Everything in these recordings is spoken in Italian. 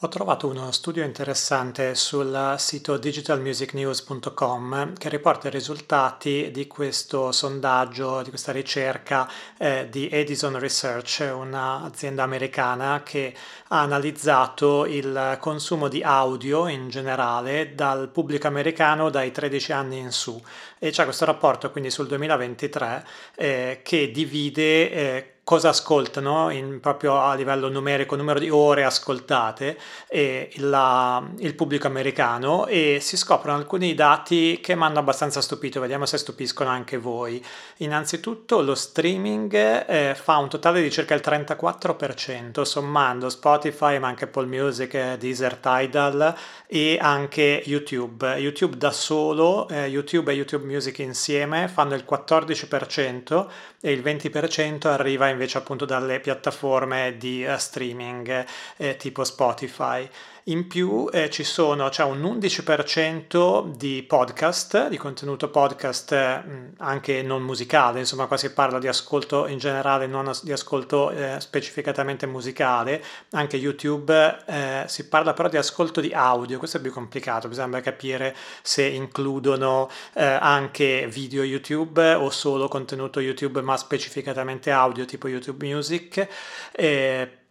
Ho trovato uno studio interessante sul sito digitalmusicnews.com che riporta i risultati di questo sondaggio, di questa ricerca eh, di Edison Research, un'azienda americana che ha analizzato il consumo di audio in generale dal pubblico americano dai 13 anni in su. E c'è questo rapporto quindi sul 2023 eh, che divide eh, cosa ascoltano in, proprio a livello numerico, numero di ore ascoltate e la, il pubblico americano e si scoprono alcuni dati che mi hanno abbastanza stupito, vediamo se stupiscono anche voi. Innanzitutto lo streaming eh, fa un totale di circa il 34%, sommando Spotify ma anche Apple Music, Deezer, Tidal e anche YouTube. YouTube da solo, eh, YouTube e YouTube Music insieme fanno il 14% e il 20% arriva invece appunto dalle piattaforme di uh, streaming eh, tipo Spotify. In più eh, ci sono, c'è un 11% di podcast, di contenuto podcast eh, anche non musicale, insomma qua si parla di ascolto in generale, non as- di ascolto eh, specificatamente musicale, anche YouTube eh, si parla però di ascolto di audio, questo è più complicato, bisogna capire se includono eh, anche video YouTube o solo contenuto YouTube ma specificatamente audio tipo YouTube Music.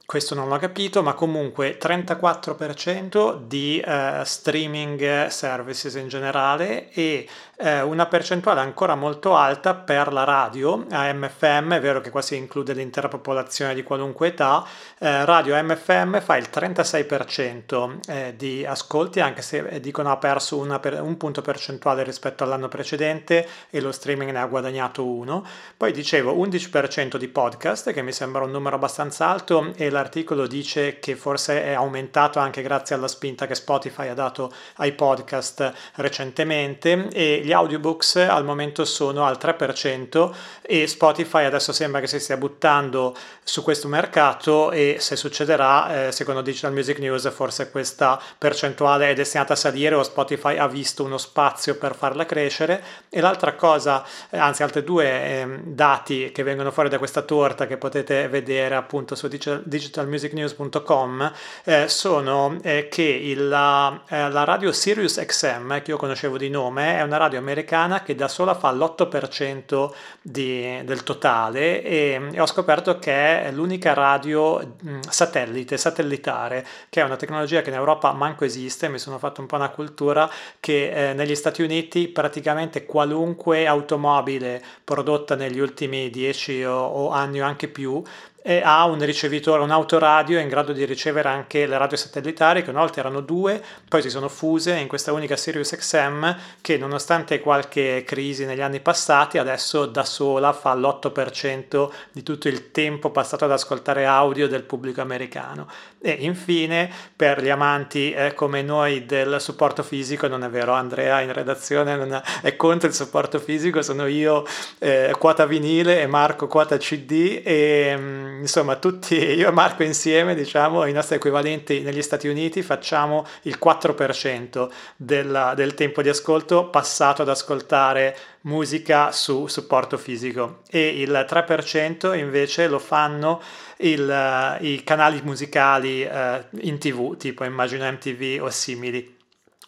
Questo non l'ho capito, ma comunque 34% di uh, streaming services in generale e uh, una percentuale ancora molto alta per la radio AMFM, è vero che qua si include l'intera popolazione di qualunque età, uh, radio AMFM fa il 36% di ascolti, anche se dicono ha perso per, un punto percentuale rispetto all'anno precedente e lo streaming ne ha guadagnato uno. Poi dicevo 11% di podcast, che mi sembra un numero abbastanza alto e l'articolo dice che forse è aumentato anche grazie alla spinta che Spotify ha dato ai podcast recentemente e gli audiobooks al momento sono al 3% e Spotify adesso sembra che si stia buttando su questo mercato e se succederà, eh, secondo Digital Music News, forse questa percentuale è destinata a salire o Spotify ha visto uno spazio per farla crescere. E l'altra cosa, eh, anzi altri due eh, dati che vengono fuori da questa torta che potete vedere appunto su digital, digitalmusicnews.com eh, sono eh, che il, la, eh, la radio Sirius XM, che io conoscevo di nome, è una radio americana che da sola fa l'8% di, del totale e, e, ho scoperto che è l'unica radio mh, satellite, satellitare, che è una tecnologia che in Europa manco esiste, mi sono fatto un po' una cultura che eh, negli Stati Uniti praticamente qualunque automobile prodotta negli ultimi 10 o, o anni o anche più e ha un ricevitore, un autoradio in grado di ricevere anche le radio satellitari, che una volta erano due, poi si sono fuse in questa unica Sirius XM che nonostante qualche crisi negli anni passati adesso da sola fa l'8% di tutto il tempo passato ad ascoltare audio del pubblico americano. E infine per gli amanti eh, come noi del supporto fisico, non è vero Andrea in redazione non è contro il supporto fisico, sono io eh, quota vinile e Marco quota CD e mm, insomma tutti, io e Marco insieme, diciamo, i nostri equivalenti negli Stati Uniti facciamo il 4% della, del tempo di ascolto passato ad ascoltare musica su supporto fisico. E il 3% invece lo fanno il, i canali musicali uh, in tv, tipo immagino MTV o simili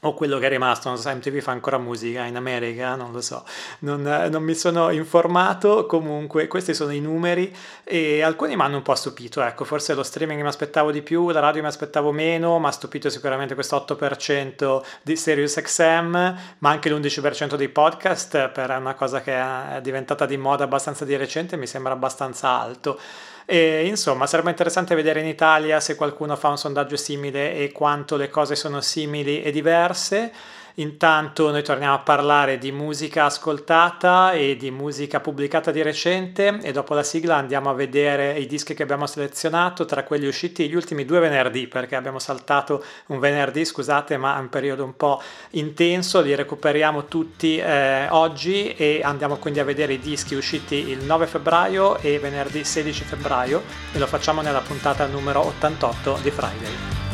o quello che è rimasto, non so se MTV fa ancora musica in America, non lo so, non, non, mi sono informato, comunque questi sono i numeri e alcuni mi hanno un po' stupito, ecco, forse lo streaming mi aspettavo di più, la radio mi aspettavo meno, mi ha stupito sicuramente questo 8% di Sirius XM, ma anche l'11% dei podcast per una cosa che è diventata di moda abbastanza di recente mi sembra abbastanza alto. E, insomma, sarebbe interessante vedere in Italia se qualcuno fa un sondaggio simile e quanto le cose sono simili e diverse. Intanto noi torniamo a parlare di musica ascoltata e di musica pubblicata di recente e dopo la sigla andiamo a vedere i dischi che abbiamo selezionato tra quelli usciti gli ultimi due venerdì perché abbiamo saltato un venerdì, scusate, ma è un periodo un po' intenso, li recuperiamo tutti eh, oggi e andiamo quindi a vedere i dischi usciti il 9 febbraio e venerdì 16 febbraio e lo facciamo nella puntata numero 88 di Friday.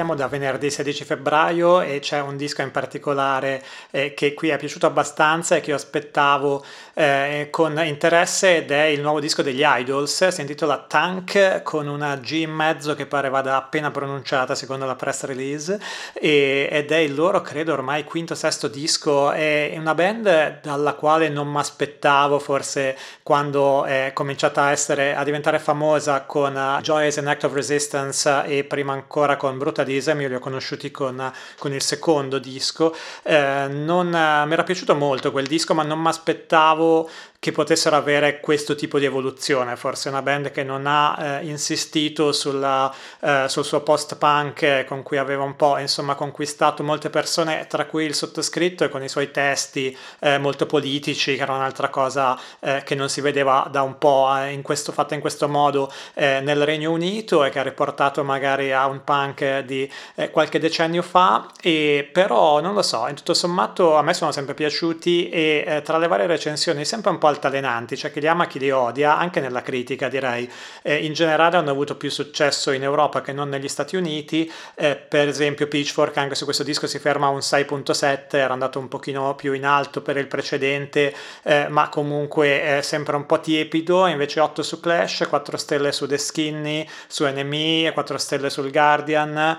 Partiamo da venerdì 16 febbraio e c'è un disco in particolare eh, che qui è piaciuto abbastanza e che io aspettavo eh, con interesse ed è il nuovo disco degli Idols, si intitola Tank con una G in mezzo che pare vada appena pronunciata secondo la press release e, ed è il loro credo ormai quinto sesto disco, è una band dalla quale non mi aspettavo forse quando è cominciata a, essere, a diventare famosa con uh, Joy as an Act of Resistance e prima ancora con Brutalism, io li ho conosciuti con, con il secondo disco. Eh, non, mi era piaciuto molto quel disco, ma non mi aspettavo che potessero avere questo tipo di evoluzione. Forse una band che non ha eh, insistito sulla, eh, sul suo post-punk con cui aveva un po' insomma conquistato molte persone, tra cui il sottoscritto e con i suoi testi eh, molto politici, che era un'altra cosa eh, che non si vedeva da un po' eh, in questo, fatta in questo modo eh, nel Regno Unito e che ha riportato magari a un punk di qualche decennio fa. E però non lo so, in tutto sommato a me sono sempre piaciuti e tra le varie recensioni sempre un po' altalenanti, c'è chi li ama, chi li odia, anche nella critica direi. Eh, in generale hanno avuto più successo in Europa che non negli Stati Uniti, eh, per esempio Pitchfork anche su questo disco si ferma a un 6.7, era andato un pochino più in alto per il precedente, eh, ma comunque sempre un po' tiepido, invece 8 su Clash, 4 stelle su The Skinny, su NME, 4 stelle sul Guardian,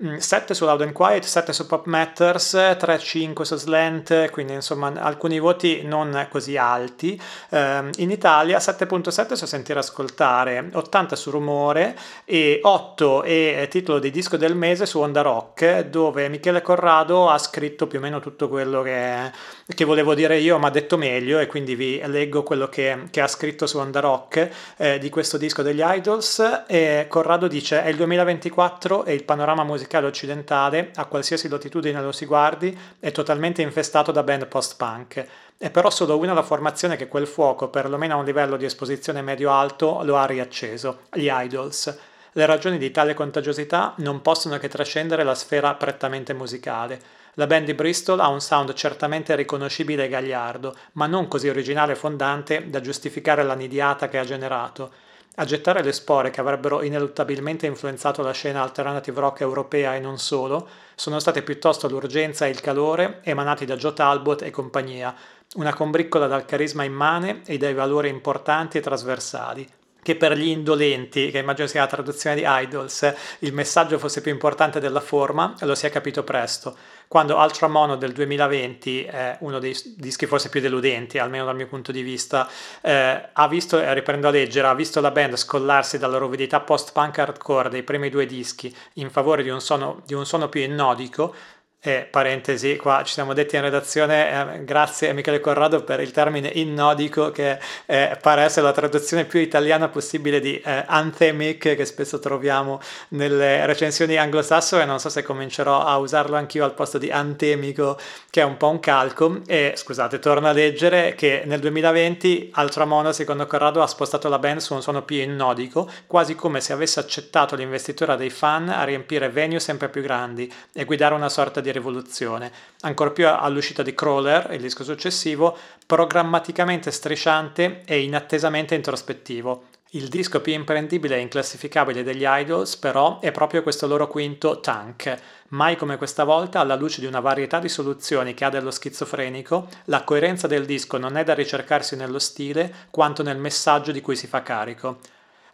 7 mm, su Loud and Quiet, 7 su Pop Matters, 3-5 su Slant, quindi insomma alcuni voti non così alti. Eh, in Italia 7.7 su Sentire Ascoltare, 80 su Rumore e 8 è titolo di disco del mese su Onda Rock, dove Michele Corrado ha scritto più o meno tutto quello che, che volevo dire io, ma detto meglio, e quindi vi leggo quello che, che ha scritto su Onda Rock eh, di questo disco degli Idols. E Corrado dice: È il 2024 e il panorama musicale occidentale, a qualsiasi latitudine lo si guardi, è totalmente infestato da band post-punk. È però solo una la formazione che quel fuoco, perlomeno a un livello di esposizione medio-alto, lo ha riacceso, gli idols. Le ragioni di tale contagiosità non possono che trascendere la sfera prettamente musicale. La band di Bristol ha un sound certamente riconoscibile e gagliardo, ma non così originale e fondante da giustificare la nidiata che ha generato. A gettare le spore che avrebbero ineluttabilmente influenzato la scena alternative rock europea e non solo, sono state piuttosto l'urgenza e il calore emanati da Joe Talbot e compagnia, una combriccola dal carisma immane e dai valori importanti e trasversali, che per gli indolenti, che immagino sia la traduzione di Idols, il messaggio fosse più importante della forma, lo si è capito presto. Quando Ultra Mono del 2020, è uno dei dischi forse più deludenti, almeno dal mio punto di vista, eh, ha visto, riprendo a leggere, ha visto la band scollarsi dalla ruvidità post-punk hardcore dei primi due dischi in favore di un suono, di un suono più innodico, e parentesi, qua ci siamo detti in redazione, eh, grazie a Michele Corrado per il termine innodico che eh, pare essere la traduzione più italiana possibile di eh, anthemic che spesso troviamo nelle recensioni anglosassone, non so se comincerò a usarlo anch'io al posto di antemico che è un po' un calco. E scusate, torno a leggere che nel 2020 Altramono secondo Corrado ha spostato la band su un suono più innodico, quasi come se avesse accettato l'investitura dei fan a riempire venue sempre più grandi e guidare una sorta di rivoluzione, ancor più all'uscita di Crawler, il disco successivo, programmaticamente strisciante e inattesamente introspettivo. Il disco più imprendibile e inclassificabile degli Idols, però, è proprio questo loro quinto Tank. Mai come questa volta, alla luce di una varietà di soluzioni che ha dello schizofrenico, la coerenza del disco non è da ricercarsi nello stile quanto nel messaggio di cui si fa carico.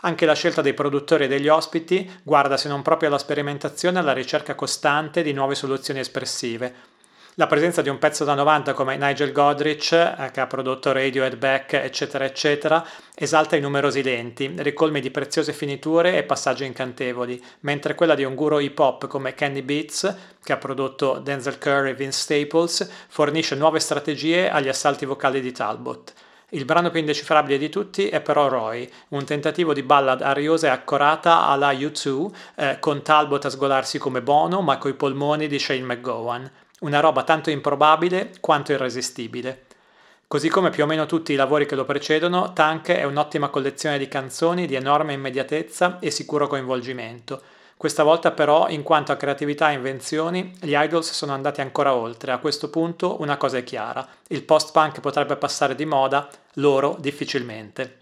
Anche la scelta dei produttori e degli ospiti guarda se non proprio alla sperimentazione alla ricerca costante di nuove soluzioni espressive. La presenza di un pezzo da 90 come Nigel Godrich, eh, che ha prodotto Radiohead Back, eccetera, eccetera, esalta i numerosi lenti, ricolmi di preziose finiture e passaggi incantevoli, mentre quella di un guru hip hop come Kenny Beats, che ha prodotto Denzel Curry e Vince Staples, fornisce nuove strategie agli assalti vocali di Talbot. Il brano più indecifrabile di tutti è però Roy, un tentativo di ballad ariosa e accorata alla U2, eh, con Talbot a sgolarsi come Bono ma coi polmoni di Shane McGowan. Una roba tanto improbabile quanto irresistibile. Così come più o meno tutti i lavori che lo precedono, Tank è un'ottima collezione di canzoni di enorme immediatezza e sicuro coinvolgimento questa volta però, in quanto a creatività e invenzioni, gli idols sono andati ancora oltre. A questo punto una cosa è chiara, il post-punk potrebbe passare di moda, loro difficilmente.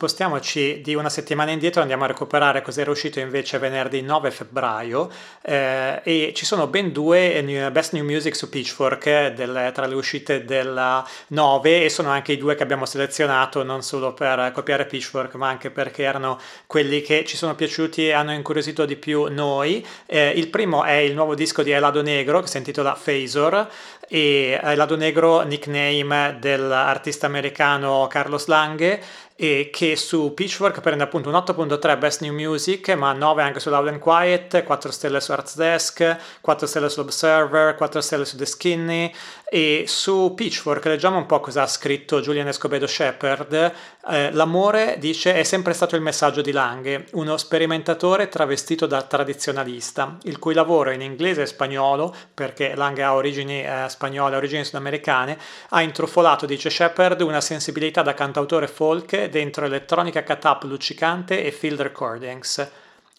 Spostiamoci di una settimana indietro, andiamo a recuperare cos'era uscito invece venerdì 9 febbraio eh, e ci sono ben due Best New Music su Pitchfork del, tra le uscite del 9 e sono anche i due che abbiamo selezionato non solo per copiare Pitchfork ma anche perché erano quelli che ci sono piaciuti e hanno incuriosito di più noi. Eh, il primo è il nuovo disco di Elado Negro che si intitola Phasor e Elado Negro nickname dell'artista americano Carlos Lange e che su Pitchfork prende appunto un 8.3 Best New Music, ma 9 anche su Loud and Quiet, 4 stelle su Arts Desk, 4 stelle su Observer, 4 stelle su The Skinny e su Pitchfork leggiamo un po' cosa ha scritto Julian Escobedo Shepard. Eh, l'amore, dice, è sempre stato il messaggio di Lange, uno sperimentatore travestito da tradizionalista, il cui lavoro in inglese e spagnolo, perché Lange ha origini eh, spagnole, origini sudamericane, ha intrufolato, dice Shepard, una sensibilità da cantautore folk dentro elettronica cut-up luccicante e field recordings.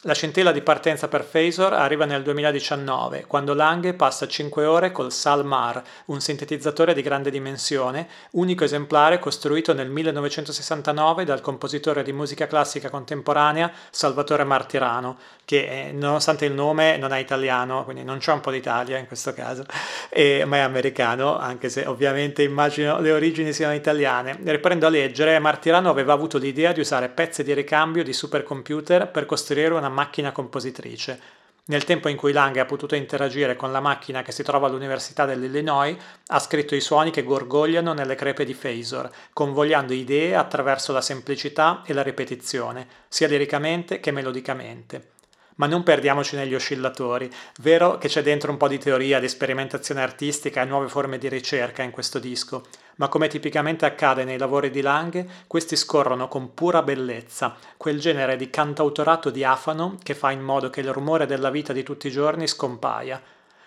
La scintilla di partenza per Phasor arriva nel 2019, quando Lange passa 5 ore col Salmar, un sintetizzatore di grande dimensione, unico esemplare costruito nel 1969 dal compositore di musica classica contemporanea Salvatore Martirano, che eh, nonostante il nome non è italiano, quindi non c'è un po' d'Italia in questo caso, e, ma è americano, anche se ovviamente immagino le origini siano italiane. Riprendo a leggere, Martirano aveva avuto l'idea di usare pezzi di ricambio di supercomputer per costruire una macchina compositrice. Nel tempo in cui Lang ha potuto interagire con la macchina che si trova all'Università dell'Illinois, ha scritto i suoni che gorgogliano nelle crepe di Phasor, convogliando idee attraverso la semplicità e la ripetizione, sia liricamente che melodicamente ma non perdiamoci negli oscillatori. Vero che c'è dentro un po' di teoria, di sperimentazione artistica e nuove forme di ricerca in questo disco, ma come tipicamente accade nei lavori di Lang, questi scorrono con pura bellezza, quel genere di cantautorato diafano che fa in modo che il rumore della vita di tutti i giorni scompaia.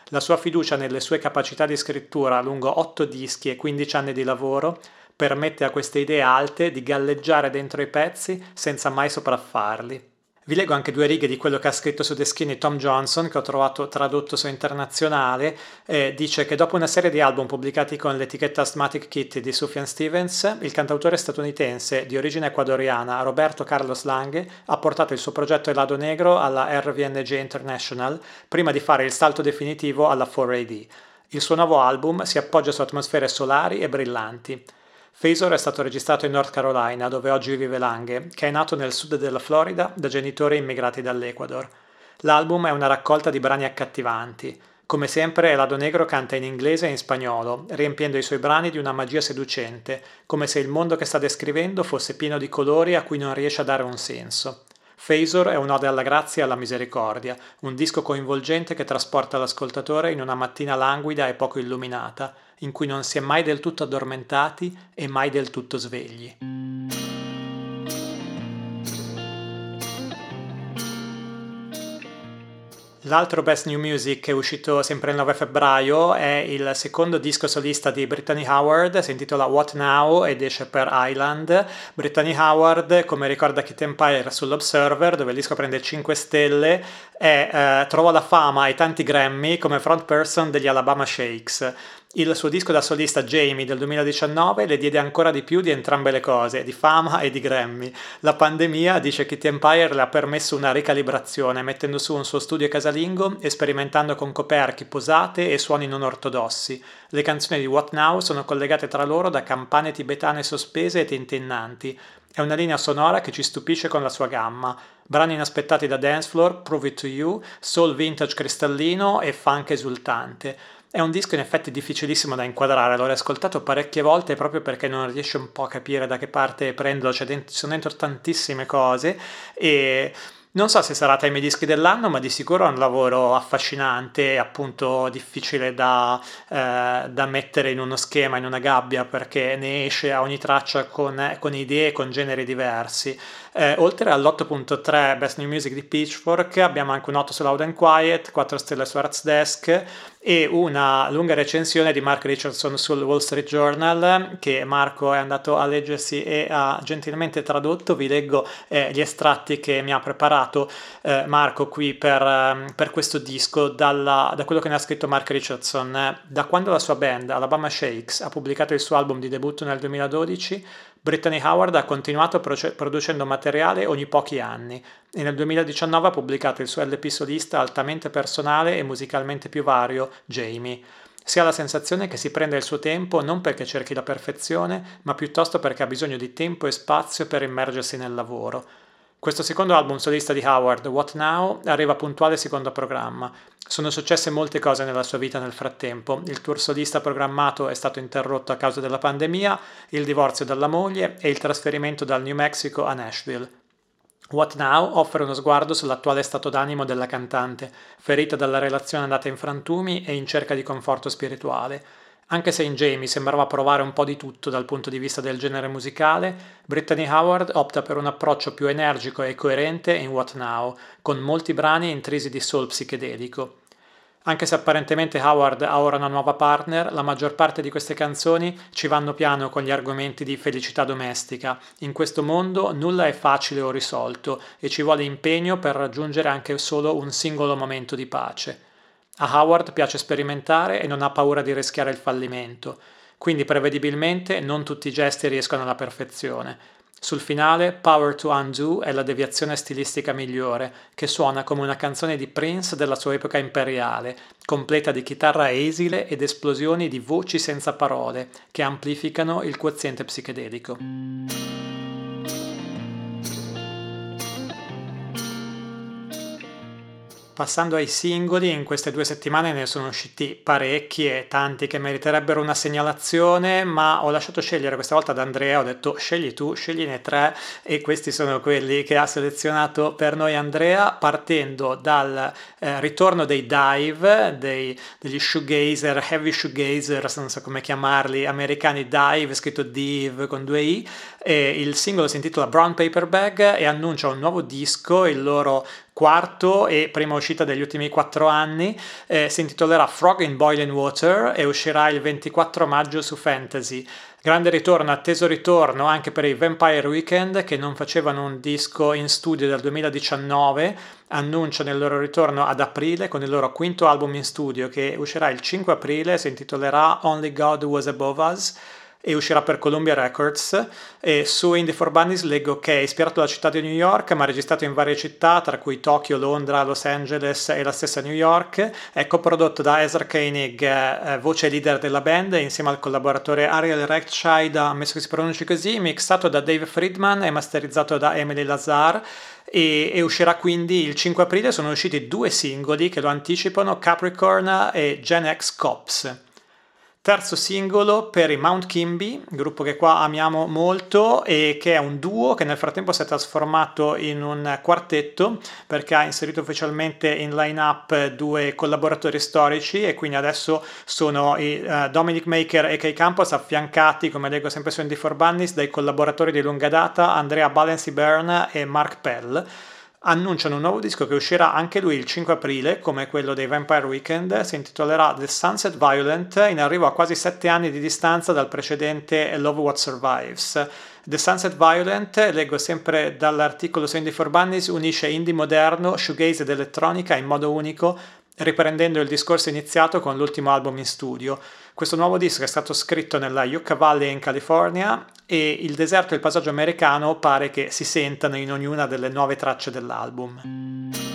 La sua fiducia nelle sue capacità di scrittura lungo otto dischi e 15 anni di lavoro permette a queste idee alte di galleggiare dentro i pezzi senza mai sopraffarli. Vi leggo anche due righe di quello che ha scritto su The Skinny Tom Johnson, che ho trovato tradotto su internazionale. Eh, dice che dopo una serie di album pubblicati con l'etichetta Asthmatic Kitty di Sufjan Stevens, il cantautore statunitense di origine ecuadoriana Roberto Carlos Lange ha portato il suo progetto Elado Negro alla RVNG International prima di fare il salto definitivo alla 4AD. Il suo nuovo album si appoggia su atmosfere solari e brillanti. Phasor è stato registrato in North Carolina, dove oggi vive Lange, che è nato nel sud della Florida da genitori immigrati dall'Ecuador. L'album è una raccolta di brani accattivanti. Come sempre, Elado Negro canta in inglese e in spagnolo, riempiendo i suoi brani di una magia seducente, come se il mondo che sta descrivendo fosse pieno di colori a cui non riesce a dare un senso. Phasor è un'ode alla grazia e alla misericordia, un disco coinvolgente che trasporta l'ascoltatore in una mattina languida e poco illuminata, in cui non si è mai del tutto addormentati e mai del tutto svegli. L'altro Best New Music che è uscito sempre il 9 febbraio è il secondo disco solista di Brittany Howard, si intitola What Now ed esce per Island. Brittany Howard, come ricorda Kit Empire sull'Observer, dove il disco prende 5 stelle, è, eh, trova la fama e tanti Grammy come front person degli Alabama Shakes. Il suo disco da solista Jamie del 2019 le diede ancora di più di entrambe le cose, di fama e di Grammy. La pandemia, dice Kitty Empire, le ha permesso una ricalibrazione, mettendo su un suo studio casalingo e sperimentando con coperchi posate e suoni non ortodossi. Le canzoni di What Now sono collegate tra loro da campane tibetane sospese e tintinnanti. È una linea sonora che ci stupisce con la sua gamma. Brani inaspettati da dance floor, Prove It To You, soul vintage cristallino e funk esultante. È un disco in effetti difficilissimo da inquadrare, l'ho riascoltato parecchie volte proprio perché non riesce un po' a capire da che parte prenderlo, cioè dentro, sono dentro tantissime cose e non so se sarà tra i miei dischi dell'anno, ma di sicuro è un lavoro affascinante e appunto difficile da, eh, da, mettere in uno schema, in una gabbia, perché ne esce a ogni traccia con, con idee, con generi diversi. Eh, oltre all'8.3 Best New Music di Pitchfork abbiamo anche un 8 su Loud and Quiet, 4 stelle su Arts Desk e una lunga recensione di Mark Richardson sul Wall Street Journal che Marco è andato a leggersi e ha gentilmente tradotto. Vi leggo eh, gli estratti che mi ha preparato eh, Marco qui per, ehm, per questo disco dalla, da quello che ne ha scritto Mark Richardson. Da quando la sua band Alabama Shakes ha pubblicato il suo album di debutto nel 2012 Brittany Howard ha continuato proce- producendo materiale ogni pochi anni e nel 2019 ha pubblicato il suo LP solista altamente personale e musicalmente più vario, Jamie. Si ha la sensazione che si prenda il suo tempo non perché cerchi la perfezione, ma piuttosto perché ha bisogno di tempo e spazio per immergersi nel lavoro. Questo secondo album solista di Howard, What Now, arriva puntuale secondo programma. Sono successe molte cose nella sua vita nel frattempo. Il tour solista programmato è stato interrotto a causa della pandemia, il divorzio dalla moglie e il trasferimento dal New Mexico a Nashville. What Now offre uno sguardo sull'attuale stato d'animo della cantante, ferita dalla relazione andata in frantumi e in cerca di conforto spirituale. Anche se in Jamie sembrava provare un po' di tutto dal punto di vista del genere musicale, Brittany Howard opta per un approccio più energico e coerente in What Now, con molti brani intrisi di soul psichedelico. Anche se apparentemente Howard ha ora una nuova partner, la maggior parte di queste canzoni ci vanno piano con gli argomenti di felicità domestica. In questo mondo nulla è facile o risolto e ci vuole impegno per raggiungere anche solo un singolo momento di pace. A Howard piace sperimentare e non ha paura di rischiare il fallimento, quindi prevedibilmente non tutti i gesti riescono alla perfezione. Sul finale, Power to Undo è la deviazione stilistica migliore, che suona come una canzone di Prince della sua epoca imperiale, completa di chitarra esile ed esplosioni di voci senza parole, che amplificano il quoziente psichedelico. Passando ai singoli, in queste due settimane ne sono usciti parecchi e tanti che meriterebbero una segnalazione, ma ho lasciato scegliere questa volta ad Andrea, ho detto scegli tu, scegliene tre e questi sono quelli che ha selezionato per noi Andrea, partendo dal eh, ritorno dei Dive, dei, degli shoegazer, heavy shoegazers, non so come chiamarli, americani Dive, scritto Dive con due i, e il singolo si intitola Brown Paper Bag e annuncia un nuovo disco, il loro quarto e prima uscita degli ultimi quattro anni, eh, si intitolerà Frog in Boiling Water e uscirà il 24 maggio su Fantasy. Grande ritorno, atteso ritorno anche per i Vampire Weekend che non facevano un disco in studio dal 2019, annunciano il loro ritorno ad aprile con il loro quinto album in studio che uscirà il 5 aprile, si intitolerà Only God Was Above Us e uscirà per Columbia Records. E su Indie for Bunnies leggo che è ispirato dalla città di New York ma registrato in varie città tra cui Tokyo, Londra, Los Angeles e la stessa New York. È coprodotto da Ezra Koenig eh, voce leader della band insieme al collaboratore Ariel Rechtschild ammesso che si pronunci così mixato da Dave Friedman e masterizzato da Emily Lazar. E, uscirà quindi il 5 aprile. Sono usciti due singoli che lo anticipano Capricorn e Gen X Cops Terzo singolo per i Mount Kimby, gruppo che qua amiamo molto e che è un duo che nel frattempo si è trasformato in un quartetto perché ha inserito ufficialmente in line-up due collaboratori storici e quindi adesso sono i uh, Dominic Maker e Kay Campos affiancati, come leggo sempre su Indie for Bunnies, dai collaboratori di lunga data Andrea Balenci Byrne e Mark Pell annunciano un nuovo disco che uscirà anche lui il 5 aprile, come quello dei Vampire Weekend, si intitolerà The Sunset Violent, in arrivo a quasi sette anni di distanza dal precedente Love What Survives. The Sunset Violent, leggo sempre dall'articolo su Indie for Bunnies, unisce indie moderno, shoegaze ed elettronica in modo unico, riprendendo il discorso iniziato con l'ultimo album in studio. Questo nuovo disco è stato scritto nella Yucca Valley in California e il deserto e il passaggio americano pare che si sentano in ognuna delle nuove tracce dell'album.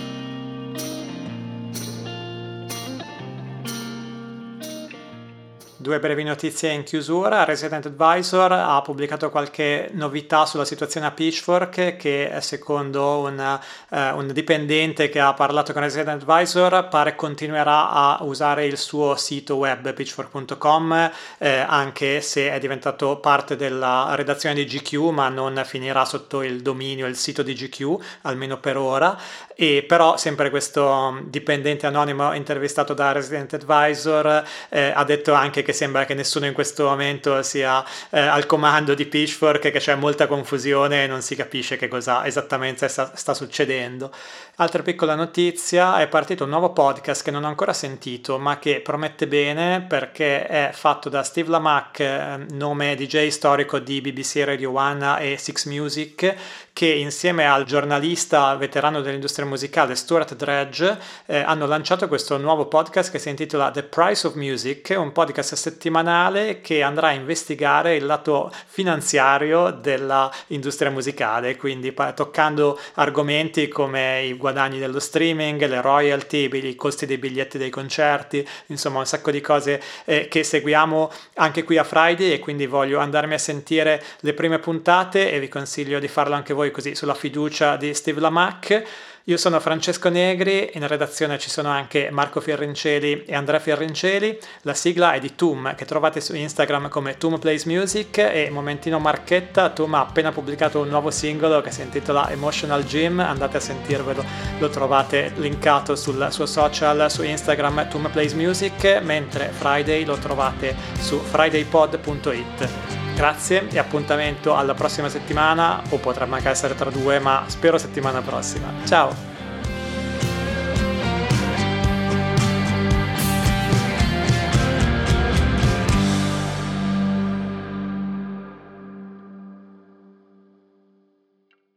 Due brevi notizie in chiusura. Resident Advisor ha pubblicato qualche novità sulla situazione a Pitchfork che secondo un, eh, un, dipendente che ha parlato con Resident Advisor pare continuerà a usare il suo sito web pitchfork.com eh, anche se è diventato parte della redazione di GQ ma non finirà sotto il dominio, il sito di GQ almeno per ora e però sempre questo dipendente anonimo intervistato da Resident Advisor eh, ha detto anche che che sembra che nessuno in questo momento sia eh, al comando di Pitchfork, che c'è molta confusione e non si capisce che cosa esattamente sta, sta succedendo. Altra piccola notizia, è partito un nuovo podcast che non ho ancora sentito, ma che promette bene perché è fatto da Steve Lamac, eh, nome DJ storico di BBC Radio 1 e Six Music, che insieme al giornalista veterano dell'industria musicale Stuart Dredge eh, hanno lanciato questo nuovo podcast che si intitola The Price of Music, un podcast settimanale che andrà a investigare il lato finanziario dell'industria musicale, quindi toccando argomenti come i guadagni dello streaming, le royalty, i costi dei biglietti dei concerti, insomma un sacco di cose eh, che seguiamo anche qui a Friday e quindi voglio andarmi a sentire le prime puntate e vi consiglio di farlo anche voi così sulla fiducia di Steve Lamac. Io sono Francesco Negri, in redazione ci sono anche Marco Fierrinceli e Andrea Fierrinceli. La sigla è di Tum, che trovate su Instagram come Tum Plays Music e momentino marchetta, Tum ha appena pubblicato un nuovo singolo che si intitola Emotional Gym, andate a sentirvelo, lo trovate linkato sul suo social su Instagram Tum Plays Music, mentre Friday lo trovate su fridaypod.it. Grazie e appuntamento alla prossima settimana, o potrebbe anche essere tra due, ma spero settimana prossima. Ciao!